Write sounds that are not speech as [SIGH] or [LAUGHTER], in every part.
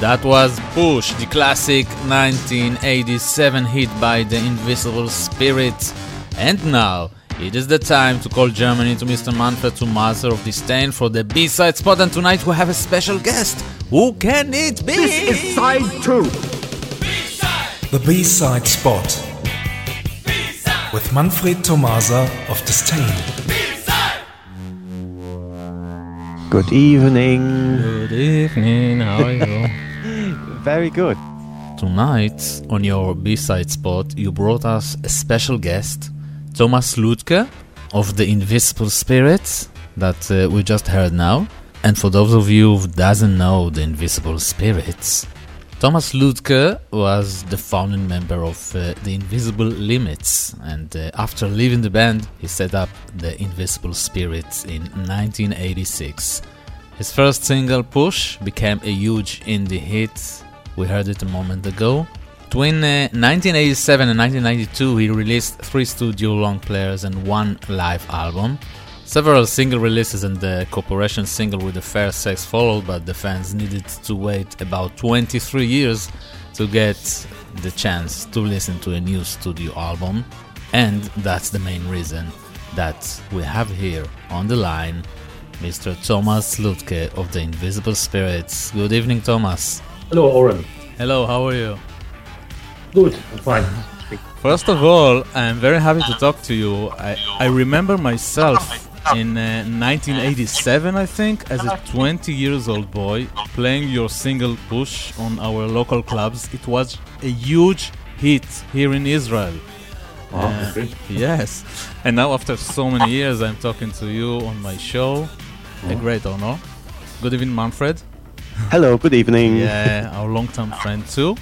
That was Push, the classic 1987 hit by the Invincible Spirit. And now, it is the time to call Germany to Mr. Manfred Thomaser of Disdain for the B-side spot, and tonight we have a special guest. Who can it be? This is side two. B-side. The B-side spot. B-side. With Manfred Thomaser of Disdain. Good evening. Good evening. How are you? [LAUGHS] Very good. Tonight, on your B side spot, you brought us a special guest, Thomas Lüdke of the Invincible Spirits that uh, we just heard now. And for those of you who doesn't know the Invincible Spirits, Thomas Lüdke was the founding member of uh, the Invisible Limits, and uh, after leaving the band, he set up the Invincible Spirits in 1986. His first single, Push, became a huge indie hit. We heard it a moment ago. Between uh, 1987 and 1992, he released three studio long players and one live album. Several single releases and the cooperation single with the Fair Sex followed, but the fans needed to wait about 23 years to get the chance to listen to a new studio album. And that's the main reason that we have here on the line Mr. Thomas Lüdke of the Invincible Spirits. Good evening, Thomas. Hello, Oren. Hello, how are you? Good, I'm fine. First of all, I'm very happy to talk to you. I, I remember myself in uh, 1987, I think, as a 20 years old boy, playing your single Push on our local clubs. It was a huge hit here in Israel. Uh, yes, and now after so many years, I'm talking to you on my show. A great honor. Good evening, Manfred. Hello, good evening. Yeah, our long-term friend too.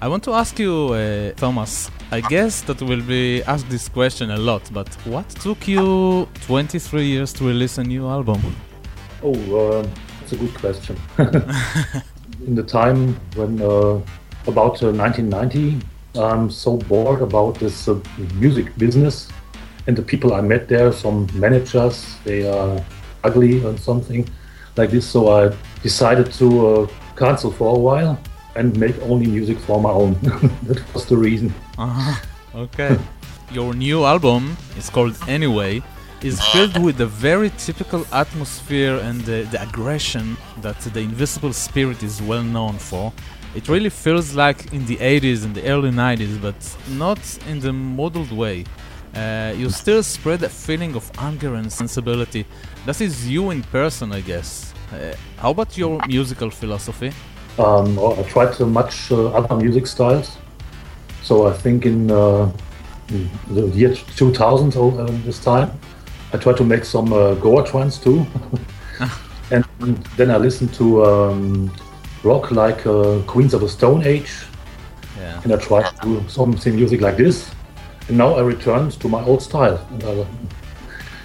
I want to ask you, uh, Thomas. I guess that will be asked this question a lot, but what took you 23 years to release a new album? Oh, uh, that's a good question. [LAUGHS] In the time when uh, about 1990, uh, I'm so bored about this uh, music business and the people I met there. Some managers, they are ugly or something like this. So I decided to uh, cancel for a while and make only music for my own. [LAUGHS] that was the reason. Uh-huh. Okay. Your new album is called Anyway. Is [LAUGHS] filled with a very typical atmosphere and the, the aggression that the Invincible Spirit is well known for. It really feels like in the 80s and the early 90s, but not in the modeled way. Uh, you still spread a feeling of anger and sensibility. That is you in person, I guess. Uh, how about your musical philosophy? Um, I tried to much uh, other music styles. So I think in, uh, in the year 2000, uh, this time, I tried to make some uh, Goa trance too. [LAUGHS] and then I listened to um, rock like uh, Queens of the Stone Age. Yeah. And I tried to do something music like this. And now I returned to my old style. And I,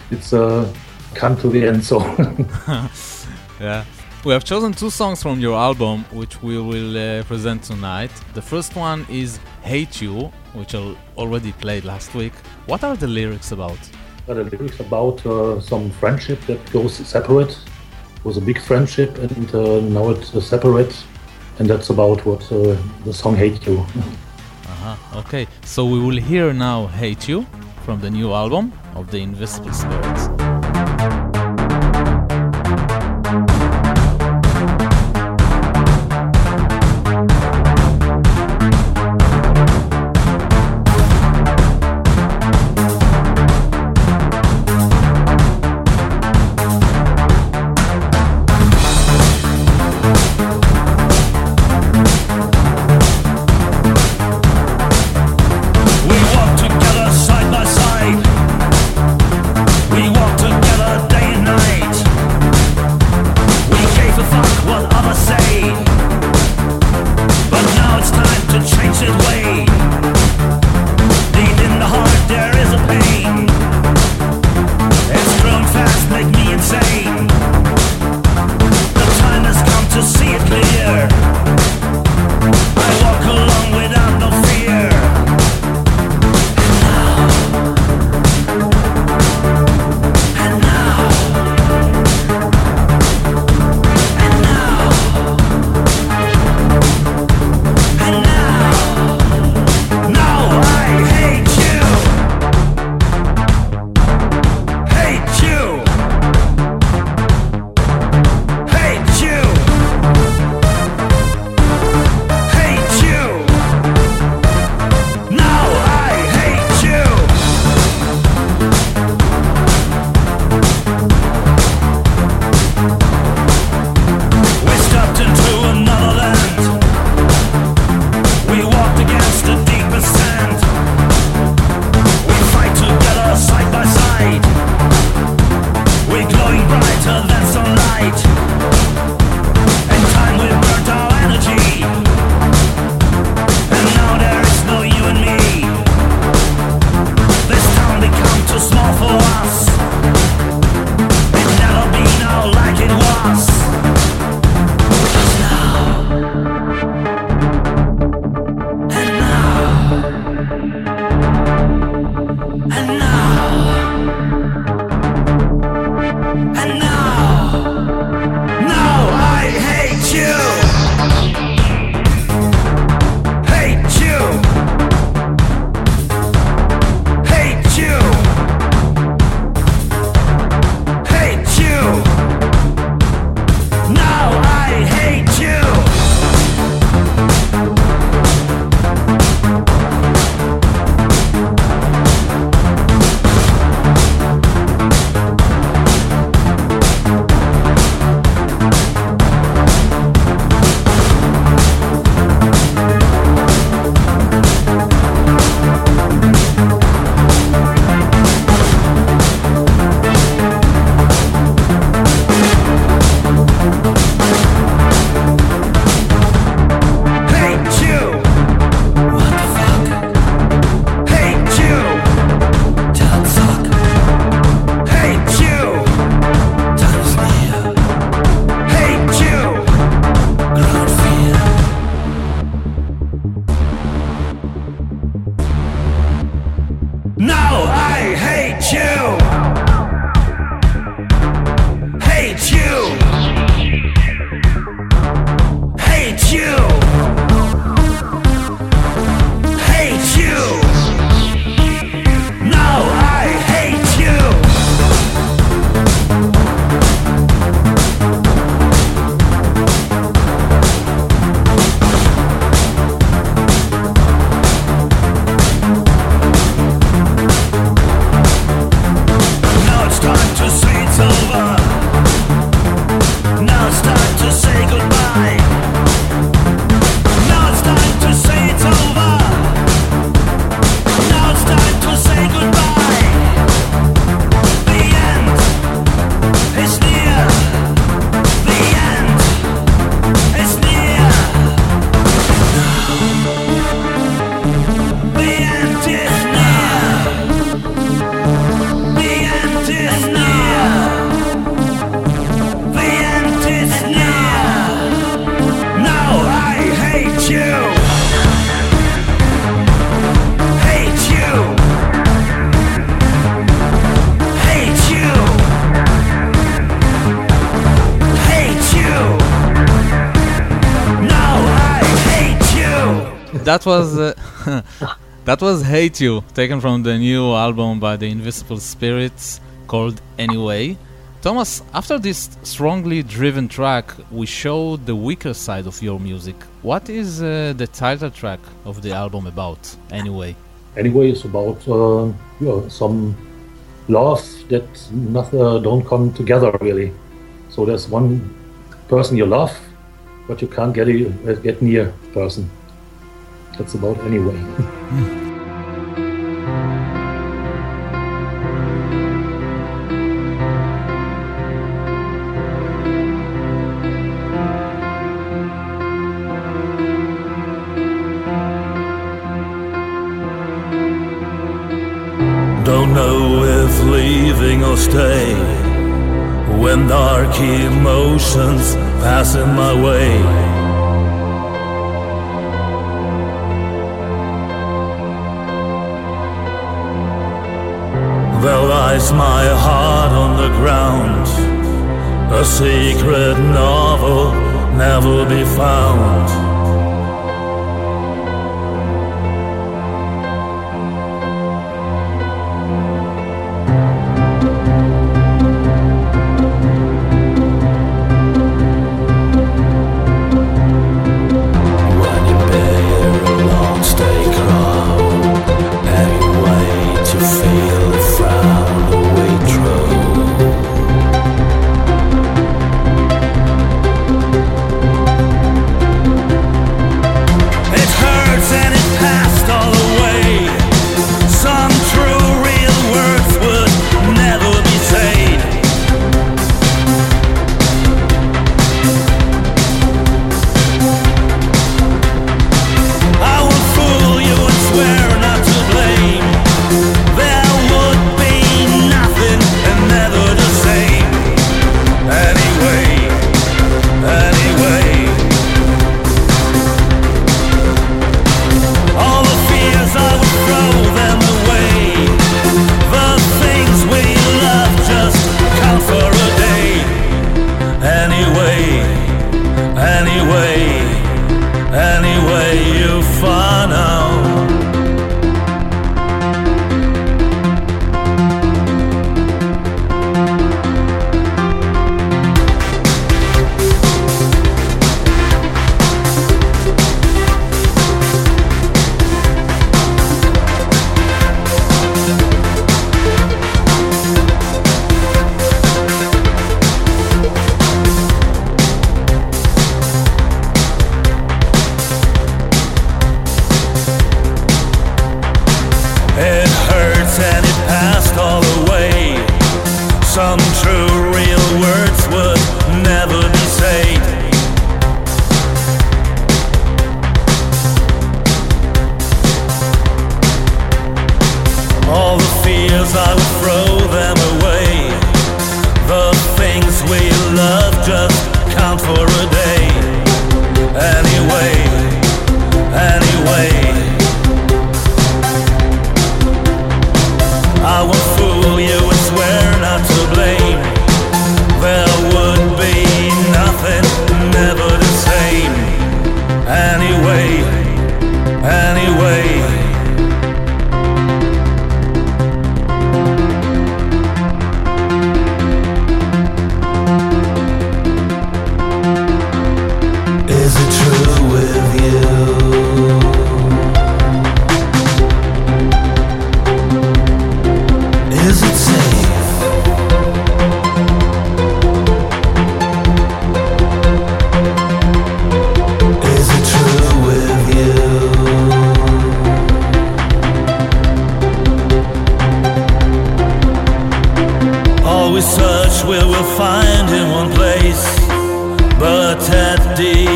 it's uh, come to the end, so. [LAUGHS] yeah. We have chosen two songs from your album, which we will uh, present tonight. The first one is Hate You, which I already played last week. What are the lyrics about? Well, the lyrics about uh, some friendship that goes separate. It was a big friendship, and uh, now it's uh, separate. And that's about what uh, the song Hate You. uh-huh. Okay, so we will hear now Hate You from the new album of the Invincible Spirits. it's you. That was uh, [LAUGHS] that was "Hate You," taken from the new album by the Invincible Spirits called "Anyway." Thomas, after this strongly driven track, we show the weaker side of your music. What is uh, the title track of the album about, anyway? Anyway, it's about uh, yeah, some love that nothing, uh, don't come together really. So there's one person you love, but you can't get, a, get near person that's about anyway. Don't know if leaving or stay when dark emotions pass in my way. A secret novel never be found.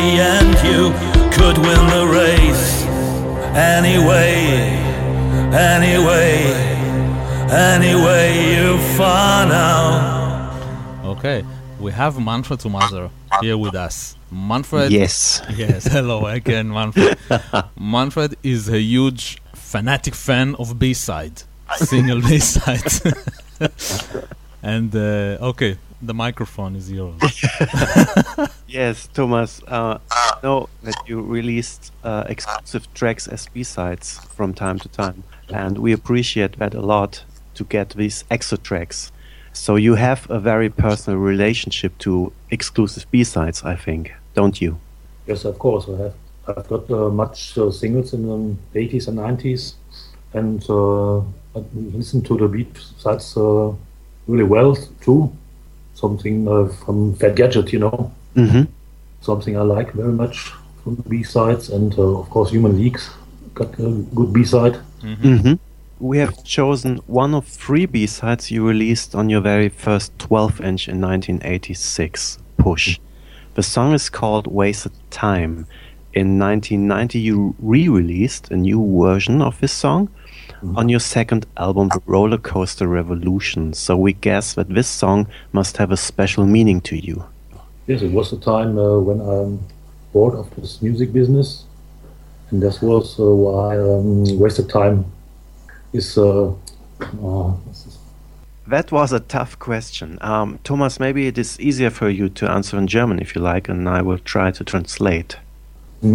The end, you could win the race. Anyway, anyway, anyway, you find out. Okay, we have Manfred Tomazer here with us. Manfred. Yes. Yes, hello again, Manfred. [LAUGHS] Manfred is a huge fanatic fan of B-side, single B-side. [LAUGHS] and uh, okay, the microphone is yours. [LAUGHS] Yes, Thomas. Uh, I know that you released uh, exclusive tracks as B-sides from time to time, and we appreciate that a lot to get these extra tracks. So you have a very personal relationship to exclusive B-sides, I think, don't you? Yes, of course. I have. I've got uh, much uh, singles in the 80s and 90s, and uh, I listen to the beat sides uh, really well too. Something uh, from Fad Gadget, you know, Mm-hmm. something I like very much from the B sides, and uh, of course Human Leagues got a good B side. Mm-hmm. We have chosen one of three B-sides you released on your very first 12-inch in 1986, Push. The song is called Wasted Time. In 1990, you re-released a new version of this song on your second album, The Roller Coaster Revolution. So we guess that this song must have a special meaning to you. Yes, it was the time uh, when I'm bored of this music business, and this was uh, why um, Wasted Time is. Uh, uh, That was a tough question. Um, Thomas, maybe it is easier for you to answer in German if you like, and I will try to translate.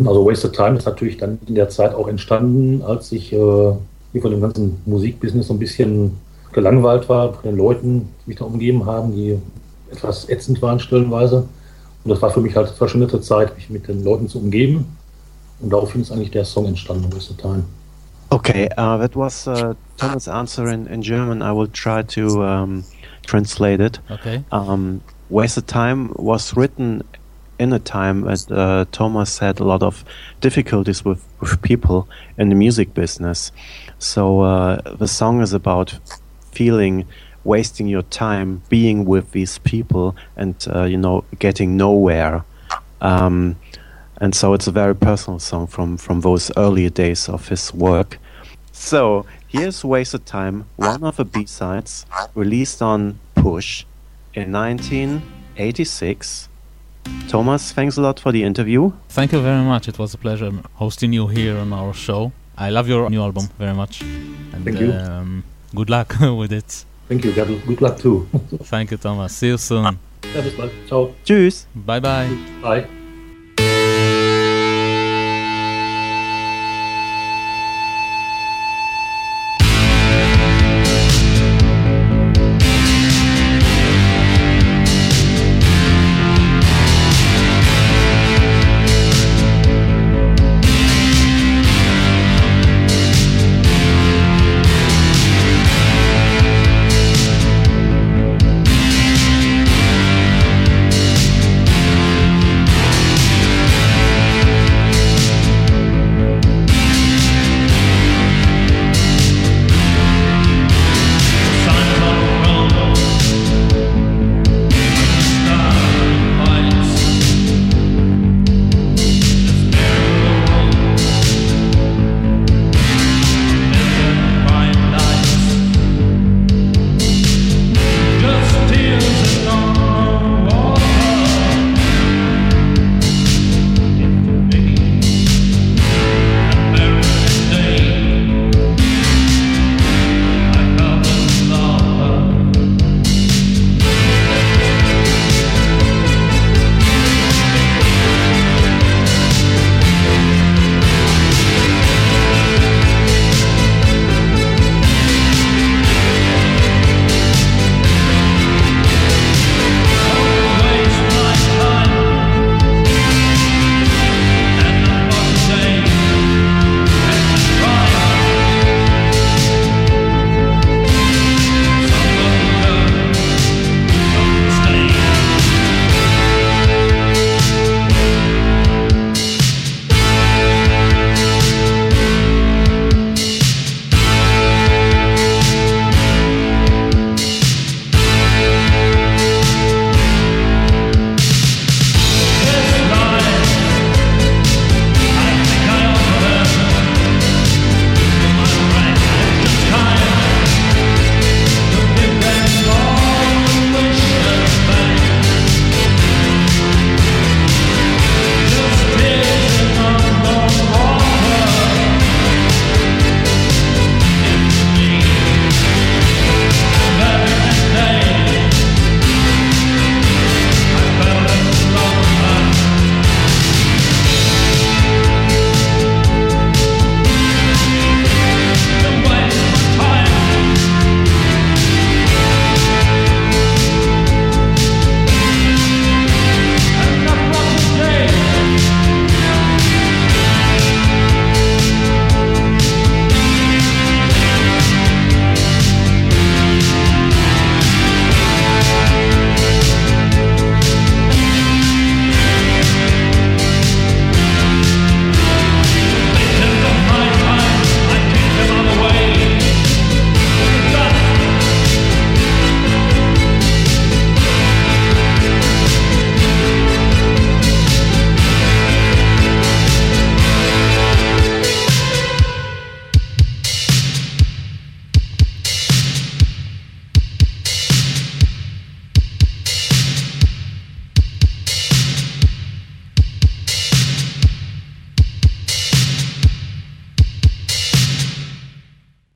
Also Wasted Time ist natürlich dann in der Zeit auch entstanden, als ich äh, hier von dem ganzen Musikbusiness so ein bisschen gelangweilt war, von den Leuten, die mich da umgeben haben, die etwas ätzend waren stellenweise. Und das war für mich halt verschwindete Zeit, mich mit den Leuten zu umgeben. Und daraufhin ist eigentlich der Song entstanden, Wasted Time. Okay, uh, that was uh, Thomas' answer in, in German. I will try to um, translate it. Okay. Um, Wasted Time was written in a time that uh, Thomas had a lot of difficulties with, with people in the music business. So uh, the song is about feeling wasting your time being with these people and uh, you know getting nowhere. Um, and so it's a very personal song from from those earlier days of his work. So here's Wasted Time, one of the B-sides, released on Push in 1986. Thomas, thanks a lot for the interview. Thank you very much. It was a pleasure hosting you here on our show. I love your new album very much. And, Thank you. Um, good luck [LAUGHS] with it. Thank you, good good luck too. Thank you, Thomas. See you soon. ja, bis bald. Ciao. Tschüss. Bye bye. Bye.